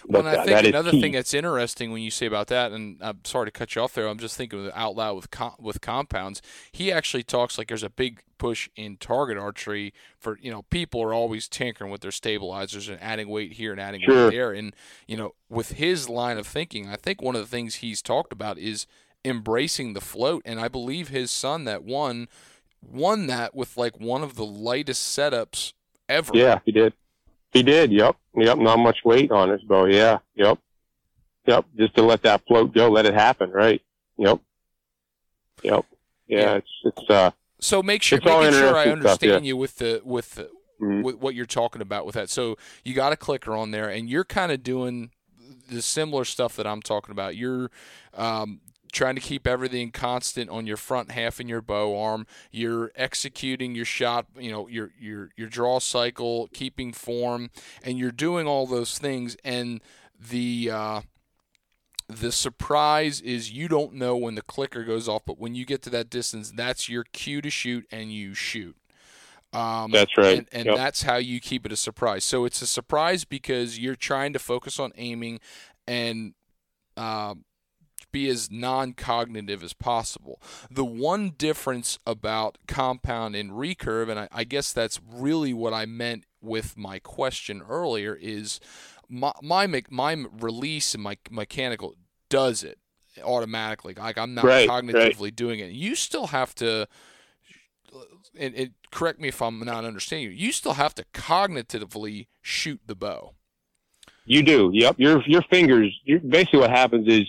But, well, I uh, think another thing that's interesting when you say about that, and I'm sorry to cut you off there. I'm just thinking out loud with com- with compounds. He actually talks like there's a big push in target archery for you know people are always tinkering with their stabilizers and adding weight here and adding sure. weight there. And you know with his line of thinking, I think one of the things he's talked about is embracing the float. And I believe his son that won won that with like one of the lightest setups ever. Yeah, he did. He did. Yep. Yep. Not much weight on his bow. Yeah. Yep. Yep. Just to let that float go, let it happen. Right. Yep. Yep. Yeah. yeah. It's it's uh. So make sure making sure I understand stuff, yeah. you with the with the, mm-hmm. with what you're talking about with that. So you got a clicker on there, and you're kind of doing the similar stuff that I'm talking about. You're um, trying to keep everything constant on your front half and your bow arm. You're executing your shot, you know, your your your draw cycle, keeping form, and you're doing all those things. And the uh, the surprise is you don't know when the clicker goes off, but when you get to that distance, that's your cue to shoot, and you shoot. Um, that's right. And, and yep. that's how you keep it a surprise. So it's a surprise because you're trying to focus on aiming and uh, be as non cognitive as possible. The one difference about compound and recurve, and I, I, guess that's really what I meant with my question earlier, is my, my, my release and my mechanical does it automatically. Like I'm not right, cognitively right. doing it. You still have to. And, and correct me if I'm not understanding you. You still have to cognitively shoot the bow. You do. Yep. Your your fingers. basically, what happens is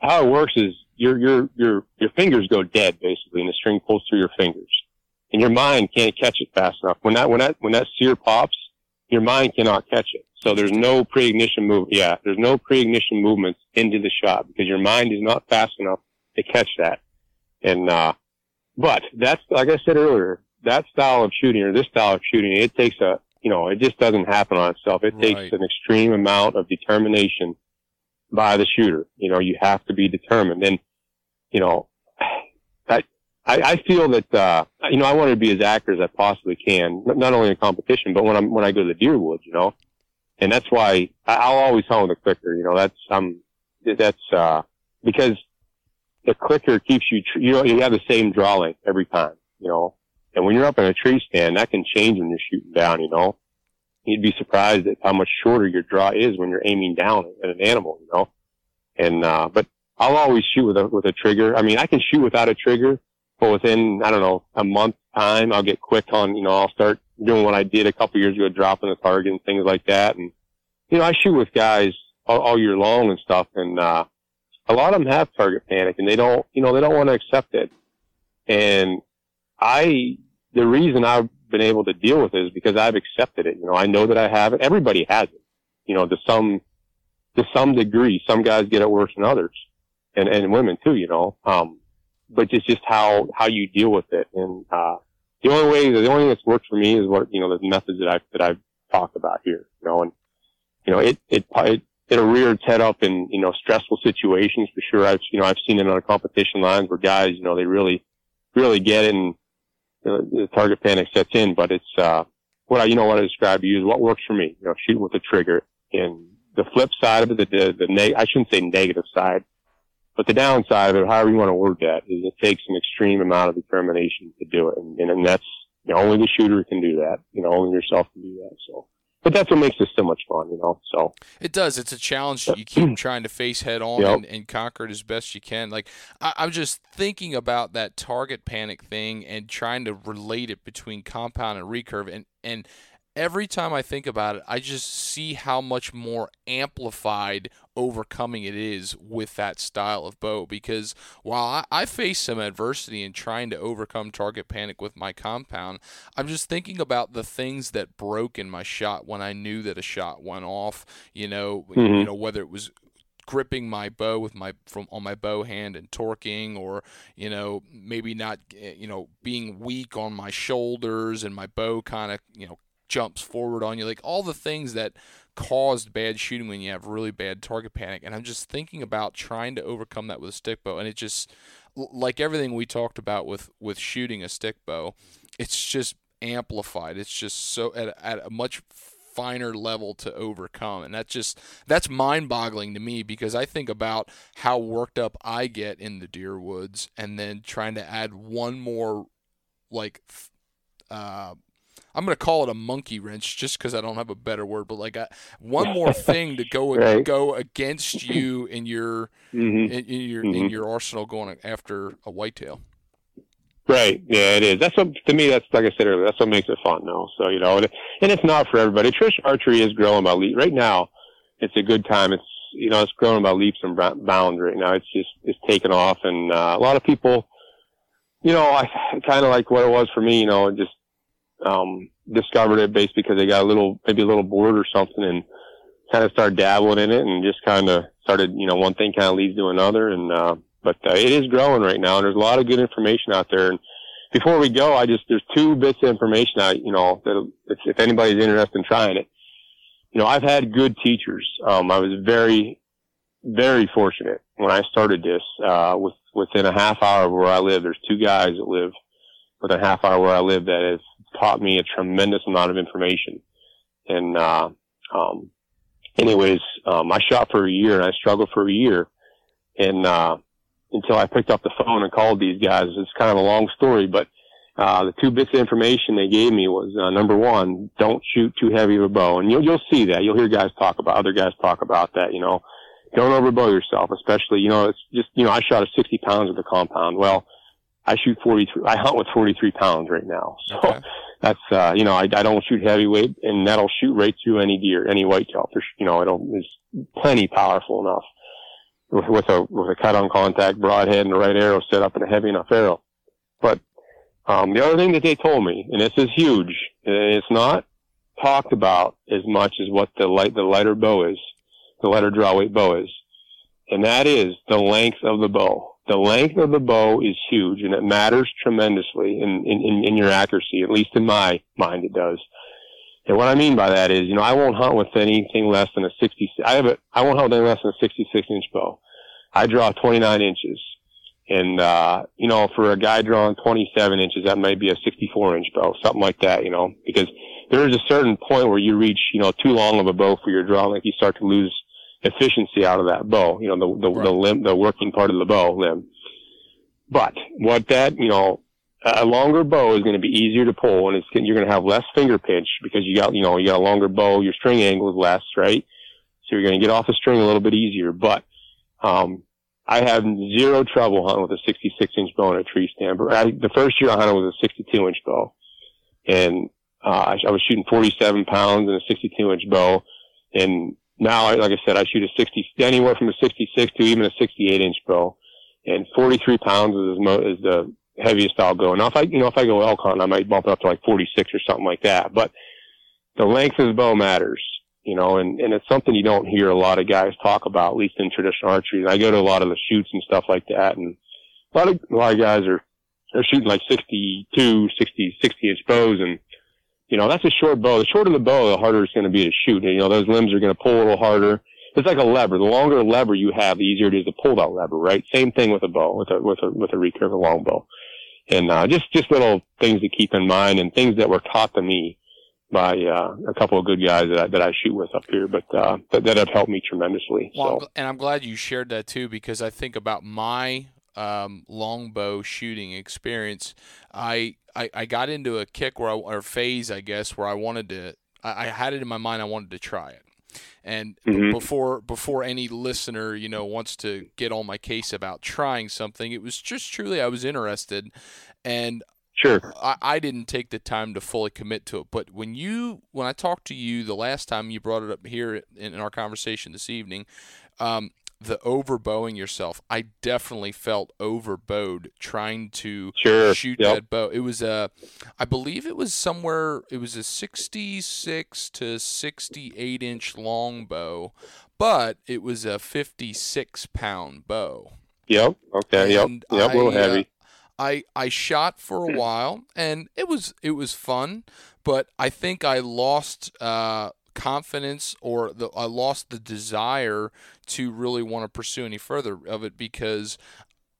how it works is your your your your fingers go dead basically, and the string pulls through your fingers, and your mind can't catch it fast enough. When that when that when that sear pops, your mind cannot catch it. So there's no pre-ignition move. Yeah, there's no pre-ignition movements into the shot because your mind is not fast enough to catch that. And uh, but that's like I said earlier, that style of shooting or this style of shooting, it takes a you know, it just doesn't happen on itself. It right. takes an extreme amount of determination by the shooter. You know, you have to be determined. And, you know, I, I, feel that, uh, you know, I want to be as accurate as I possibly can, not only in competition, but when I'm, when I go to the deer woods, you know, and that's why I'll always with a clicker, you know, that's, um, that's, uh, because the clicker keeps you, tr- you know, you have the same draw length every time, you know, and when you're up in a tree stand, that can change when you're shooting down, you know you'd be surprised at how much shorter your draw is when you're aiming down at an animal, you know. And uh, but I'll always shoot with a with a trigger. I mean, I can shoot without a trigger, but within I don't know a month time, I'll get quick on. You know, I'll start doing what I did a couple years ago, dropping the target and things like that. And you know, I shoot with guys all, all year long and stuff, and uh, a lot of them have target panic, and they don't, you know, they don't want to accept it. And I, the reason I been able to deal with it is because I've accepted it. You know, I know that I have it. Everybody has it. You know, to some to some degree. Some guys get it worse than others, and and women too. You know, um, but it's just how how you deal with it. And uh, the only way, the only thing that's worked for me is what you know the methods that I that I've talked about here. You know, and you know it it it it'll rear its head up in, you know, stressful situations for sure. I've, you know, I've seen it on competition lines where guys, you know, they really, really get it and the target panic sets in, but it's, uh, what I, you know, what I describe to you is what works for me, you know, shooting with the trigger and the flip side of it, the, the, the neg- I shouldn't say negative side, but the downside of it, however you want to word that, is it takes an extreme amount of determination to do it. And, and, and that's, you know, only the shooter can do that. You know, only yourself can do that. So, but that's what makes this so much fun, you know. So it does. It's a challenge that you keep trying to face head on yep. and, and, conquer it as best you can. Like I, I'm just thinking about that target panic thing and trying to relate it between compound and recurve, and and every time I think about it, I just see how much more amplified overcoming it is with that style of bow. Because while I, I face some adversity in trying to overcome target panic with my compound, I'm just thinking about the things that broke in my shot when I knew that a shot went off. You know, mm-hmm. you know whether it was gripping my bow with my from on my bow hand and torquing or you know maybe not eh, you know being weak on my shoulders and my bow kind of you know jumps forward on you, like all the things that caused bad shooting when you have really bad target panic. And I'm just thinking about trying to overcome that with a stick bow, and it just like everything we talked about with with shooting a stick bow, it's just amplified. It's just so at, at a much finer level to overcome and that's just that's mind-boggling to me because i think about how worked up i get in the deer woods and then trying to add one more like uh, I'm going to call it a monkey wrench just because I don't have a better word, but like a, one more thing to go right. go against you in your mm-hmm. in, in, your mm-hmm. in your arsenal going after a whitetail. Right. Yeah, it is. That's what to me. That's like I said earlier. That's what makes it fun, though. So you know, and, and it's not for everybody. Trish archery is growing by leaps right now. It's a good time. It's you know, it's growing by leaps and bounds right now. It's just it's taken off, and uh, a lot of people. You know, I kind of like what it was for me. You know, just um, discovered it based because they got a little, maybe a little bored or something and kind of started dabbling in it and just kind of started, you know, one thing kind of leads to another. And, uh, but uh, it is growing right now and there's a lot of good information out there. And before we go, I just, there's two bits of information I, you know, that if, if anybody's interested in trying it, you know, I've had good teachers. Um, I was very, very fortunate when I started this, uh, with, within a half hour of where I live, there's two guys that live within a half hour where I live that has taught me a tremendous amount of information. And, uh, um, anyways, um, I shot for a year and I struggled for a year. And, uh, until I picked up the phone and called these guys, it's kind of a long story, but, uh, the two bits of information they gave me was, uh, number one, don't shoot too heavy of a bow. And you'll, you'll see that. You'll hear guys talk about, other guys talk about that, you know, don't overbow yourself, especially, you know, it's just, you know, I shot a 60 pounds of the compound. Well, I shoot 43, I hunt with 43 pounds right now. So okay. that's, uh, you know, I, I don't shoot heavyweight and that'll shoot right through any deer, any whitetail. For, you know, it'll, it's plenty powerful enough with, with a, with a cut on contact broadhead and the right arrow set up in a heavy enough arrow. But, um, the other thing that they told me, and this is huge, it's not talked about as much as what the light, the lighter bow is, the lighter draw weight bow is. And that is the length of the bow the length of the bow is huge and it matters tremendously in, in, in your accuracy, at least in my mind it does. And what I mean by that is, you know, I won't hunt with anything less than a 60, I have a, I won't hunt with anything less than a 66 inch bow. I draw 29 inches. And, uh, you know, for a guy drawing 27 inches, that might be a 64 inch bow, something like that, you know, because there is a certain point where you reach, you know, too long of a bow for your draw, like you start to lose efficiency out of that bow, you know, the, the, right. the limb, the working part of the bow limb. But what that, you know, a longer bow is going to be easier to pull and it's, you're going to have less finger pinch because you got, you know, you got a longer bow, your string angle is less, right? So you're going to get off the string a little bit easier. But, um, I have zero trouble hunting with a 66 inch bow in a tree stand. But I, the first year I hunted with a 62 inch bow and, uh, I, I was shooting 47 pounds and a 62 inch bow and now, like I said, I shoot a 60, anywhere from a 66 to even a 68 inch bow. And 43 pounds is, mo- is the heaviest I'll go. Now, if I, you know, if I go elk hunt, I might bump it up to like 46 or something like that. But the length of the bow matters, you know, and, and it's something you don't hear a lot of guys talk about, at least in traditional archery. And I go to a lot of the shoots and stuff like that. And a lot of, a lot of guys are, they're shooting like 62, 60, 60 inch bows and, you know, that's a short bow. The shorter the bow, the harder it's going to be to shoot. You know, those limbs are going to pull a little harder. it's like a lever. The longer lever you have, the easier it is to pull that lever, right? Same thing with a bow, with a with a with a recurve, a long bow, and uh, just just little things to keep in mind and things that were taught to me by uh, a couple of good guys that I, that I shoot with up here, but uh, that, that have helped me tremendously. Well, so. and I'm glad you shared that too because I think about my um, longbow shooting experience. I, I I got into a kick where I, or phase, I guess, where I wanted to. I, I had it in my mind. I wanted to try it. And Mhm. before before any listener, you know, wants to get on my case about trying something, it was just truly I was interested, and Sure. I, I didn't take the time to fully commit to it. But when you when I talked to you the last time you brought it up here in, in our conversation this evening, um, the overbowing yourself, I definitely felt overbowed trying to Sure. shoot Yep. that bow. It was a, I believe it was somewhere. It was a 66 to 68 inch long bow, but it was a 56 pound bow. Yep. Okay. Yep. And Yep. A little I, uh, heavy. I I shot for a while and it was it was fun, but I think I lost uh, confidence or the I lost the desire to really want to pursue any further of it because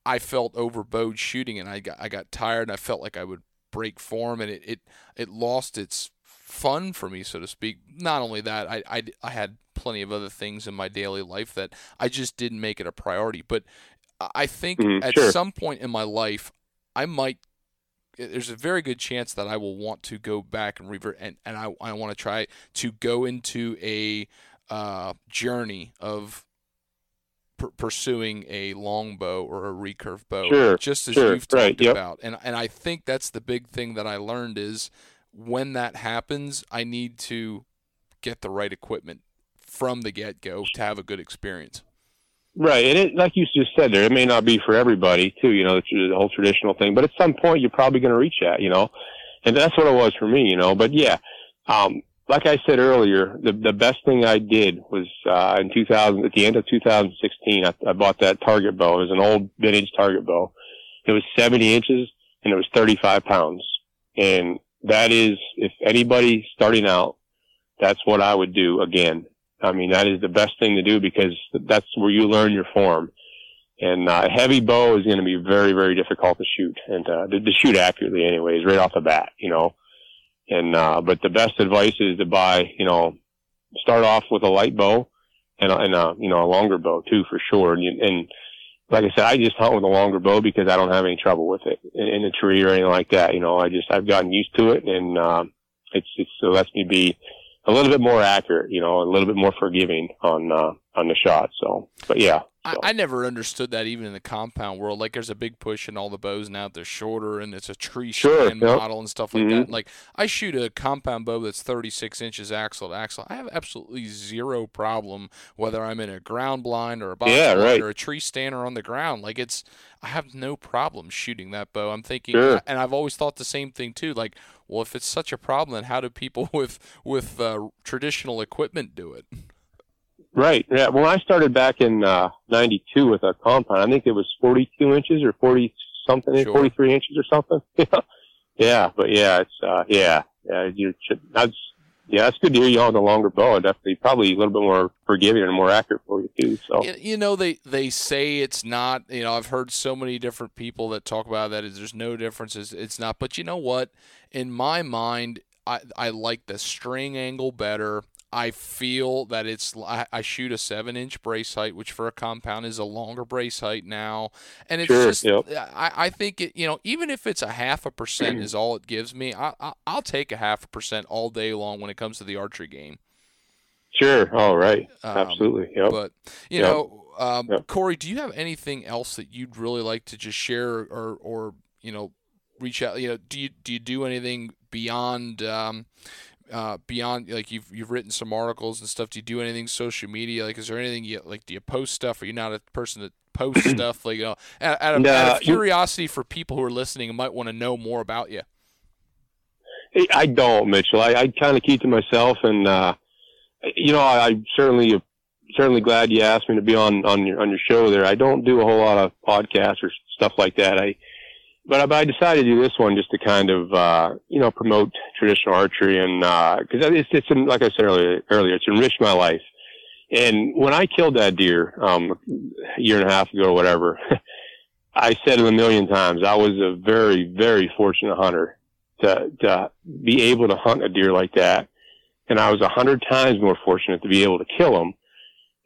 I felt overbowed shooting and I got I got tired and I felt like I would break form and it it, it lost its fun for me so to speak. Not only that, I, I I had plenty of other things in my daily life that I just didn't make it a priority, but I- think Mhm, at sure. some point in my life I might. There's a very good chance that I will want to go back and revert, and, and I, I want to try to go into a uh, journey of pursuing a longbow or a recurve bow, Sure, just as sure, you've talked right, yep. about. And and I think that's the big thing that I learned is when that happens, I need to get the right equipment from the get go to have a good experience. Right, and it, like you just said there, it may not be for everybody too. You know, it's the whole traditional thing, but at some point you're probably going to reach that. You know, and that's what it was for me. You know, but yeah, um, like I said earlier, the the best thing I did was uh, in 2000, at the end of 2016, I, I bought that target bow. It was an old vintage target bow. It was 70 inches and it was 35 pounds, and that is if anybody starting out, that's what I would do again. I mean, that is the best thing to do because that's where you learn your form. And uh, a heavy bow is going to be very, very difficult to shoot and uh, to, to shoot accurately, anyways, right off the bat. You know, and uh, but the best advice is to buy, you know, start off with a light bow and and a you know a longer bow too for sure. And, and like I said, I just hunt with a longer bow because I don't have any trouble with it in, in a tree or anything like that. You know, I just I've gotten used to it, and um, it's it's it lets me be a little bit more accurate, you know, a little bit more forgiving on uh, on the shot. So, but yeah, I, so. I never understood that even in the compound world. Like, there's a big push in all the bows now. They're shorter and it's a tree Sure, stand yep. model and stuff like Mhm. that. Like, I shoot a compound bow that's 36 inches axle to axle. I have absolutely zero problem whether I'm in a ground blind or a box Yeah, blind right. or a tree stand or on the ground. Like, it's I have no problem shooting that bow. I'm thinking, Sure. and I've always thought the same thing too. Like, well, if it's such a problem, then how do people with with uh, traditional equipment do it? right, yeah. When I started back in uh, '92 with a compound, I think it was 42 inches or 40 something, Sure. 43 inches or something. Yeah, yeah, but yeah, it's uh, yeah, yeah. You should, that's yeah, it's good to hear you on the longer bow. Definitely, probably a little bit more forgiving and more accurate for you too. So. You, you know, they they say it's not. You know, I've heard so many different people that talk about that. Is there's no differences. It's not. But you know what? In my mind, I I like the string angle better. I feel that it's I, shoot a seven inch brace height, which for a compound is a longer brace height now, and it's Sure, just yep. I, I think it you know even if it's a half a percent is all it gives me, I, I I'll take a half a percent all day long when it comes to the archery game. Sure. All right. Um, Absolutely. Yep. But you Yep. know, um, Yep. Corey, do you have anything else that you'd really like to just share, or or you know, reach out? You know, do you do you do anything beyond? Um, uh, beyond like you've you've written some articles and stuff. Do you do anything social media? Like, is there anything you like? Do you post stuff? Are you not a person that posts stuff? Like, you know, out, out, of, out Nah, of curiosity for people who are listening and might want to know more about you. I don't, Mitchell. I, I kind of keep to myself, and uh, you know, I, I'm certainly certainly glad you asked me to be on on your on your show. There, I don't do a whole lot of podcasts or stuff like that. I, but I, decided to do this one just to kind of uh, you know promote traditional archery, and because it's it's en- like I said earlier, earlier, it's enriched my life. And when I killed that deer, um, a year and a half ago or whatever, I said it a million times, I was a very, very fortunate hunter to, to be able to hunt a deer like that. And I was a hundred times more fortunate to be able to kill him.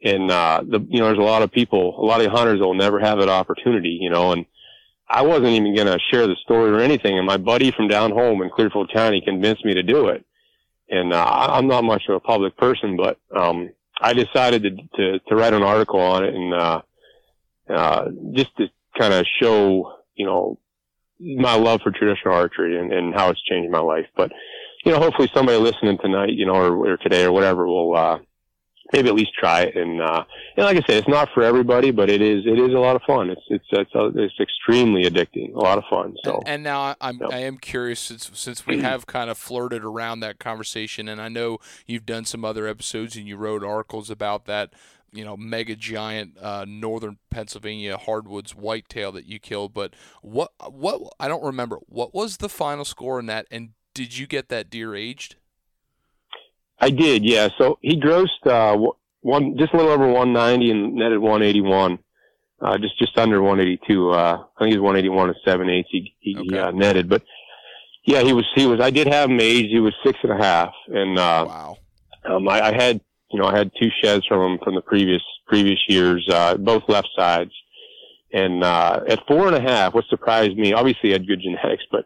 And, uh, the, you know, there's a lot of people, a lot of hunters will never have that opportunity, you know, and I wasn't even going to share the story or anything. And my buddy from down home in Clearfield County convinced me to do it. And, uh, I'm not much of a public person, but, um, I decided to, to, to write an article on it and, uh, uh, just to kind of show, you know, my love for traditional archery and, and how it's changed my life. But, you know, hopefully somebody listening tonight, you know, or, or today or whatever will, uh, maybe at least try it. And, uh, and like I said, it's not for everybody, but it is, it is a lot of fun. It's, it's, it's, uh, it's extremely addicting, a lot of fun. So, and, and now I'm, I am curious since, since we have kind of flirted around that conversation and I know you've done some other episodes and you wrote articles about that, you know, mega giant uh, northern Pennsylvania hardwoods whitetail that you killed. But what what I don't remember. What was the final score in that? And did you get that deer aged? I did, yeah. So he grossed uh, one just a little over 190 and netted 181. Uh, just just under 182. Uh, I think he was 181 and seven eighths. He, he okay. uh, netted, but yeah, he was he was. I did have him aged. He was six and a half, and uh, wow. Um, I, I had you know I had two sheds from him from the previous previous years, uh, both left sides, and uh, at four and a half, what surprised me, obviously he had good genetics, but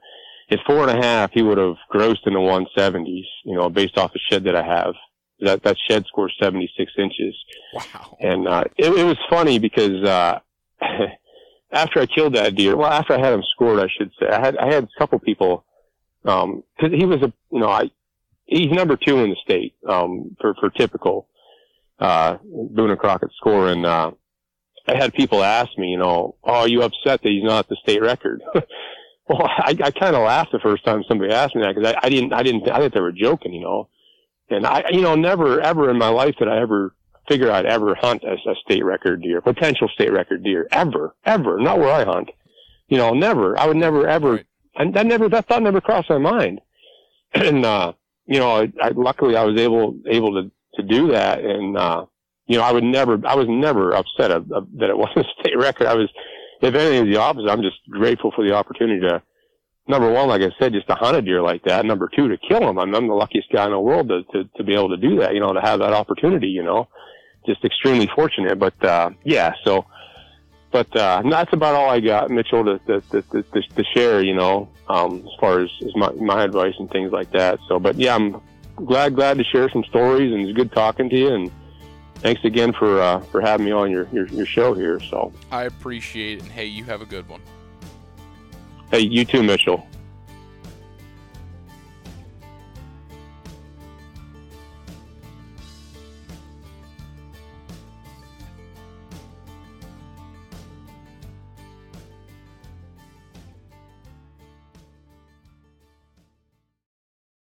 at four and a half, he would have grossed in the 170s, you know, based off the shed that I have. That, that shed scores 76 inches. Wow. And, uh, it, it was funny because, uh, after I killed that deer, well, after I had him scored, I should say, I had, I had a couple people, um, cause he was a, you know, I, he's number two in the state, um, for, for typical, uh, Boone and Crockett score. And, uh, I had people ask me, you know, oh, are you upset that he's not the state record? Well, I, I kind of laughed the first time somebody asked me that because I, I didn't, I didn't, I thought they were joking, you know. And I, you know, never ever in my life did I ever figure I'd ever hunt as a state record deer, potential state record deer, ever, ever, not where I hunt. You know, never. I would never ever, right. and that never, that thought never crossed my mind. And, uh, you know, I, I, luckily I was able, able to, to do that. And, uh, you know, I would never, I was never upset of, of, that it wasn't a state record. I was, if anything, the opposite. I'm just grateful for the opportunity to, number one, like I said, just to hunt a deer like that. Number two, to kill him. I'm, I'm the luckiest guy in the world to, to, to be able to do that, you know, to have that opportunity, you know, just extremely fortunate. But, uh, yeah, so, but, uh, that's about all I got, Mitchell, to, to, to, to, to share, you know, um, as far as, as my, my advice and things like that. So, but yeah, I'm glad, glad to share some stories and it's good talking to you and, thanks again for uh, for having me on your, your, your show here. So I appreciate it, and hey, you have a good one. Hey, you too, Mitchell.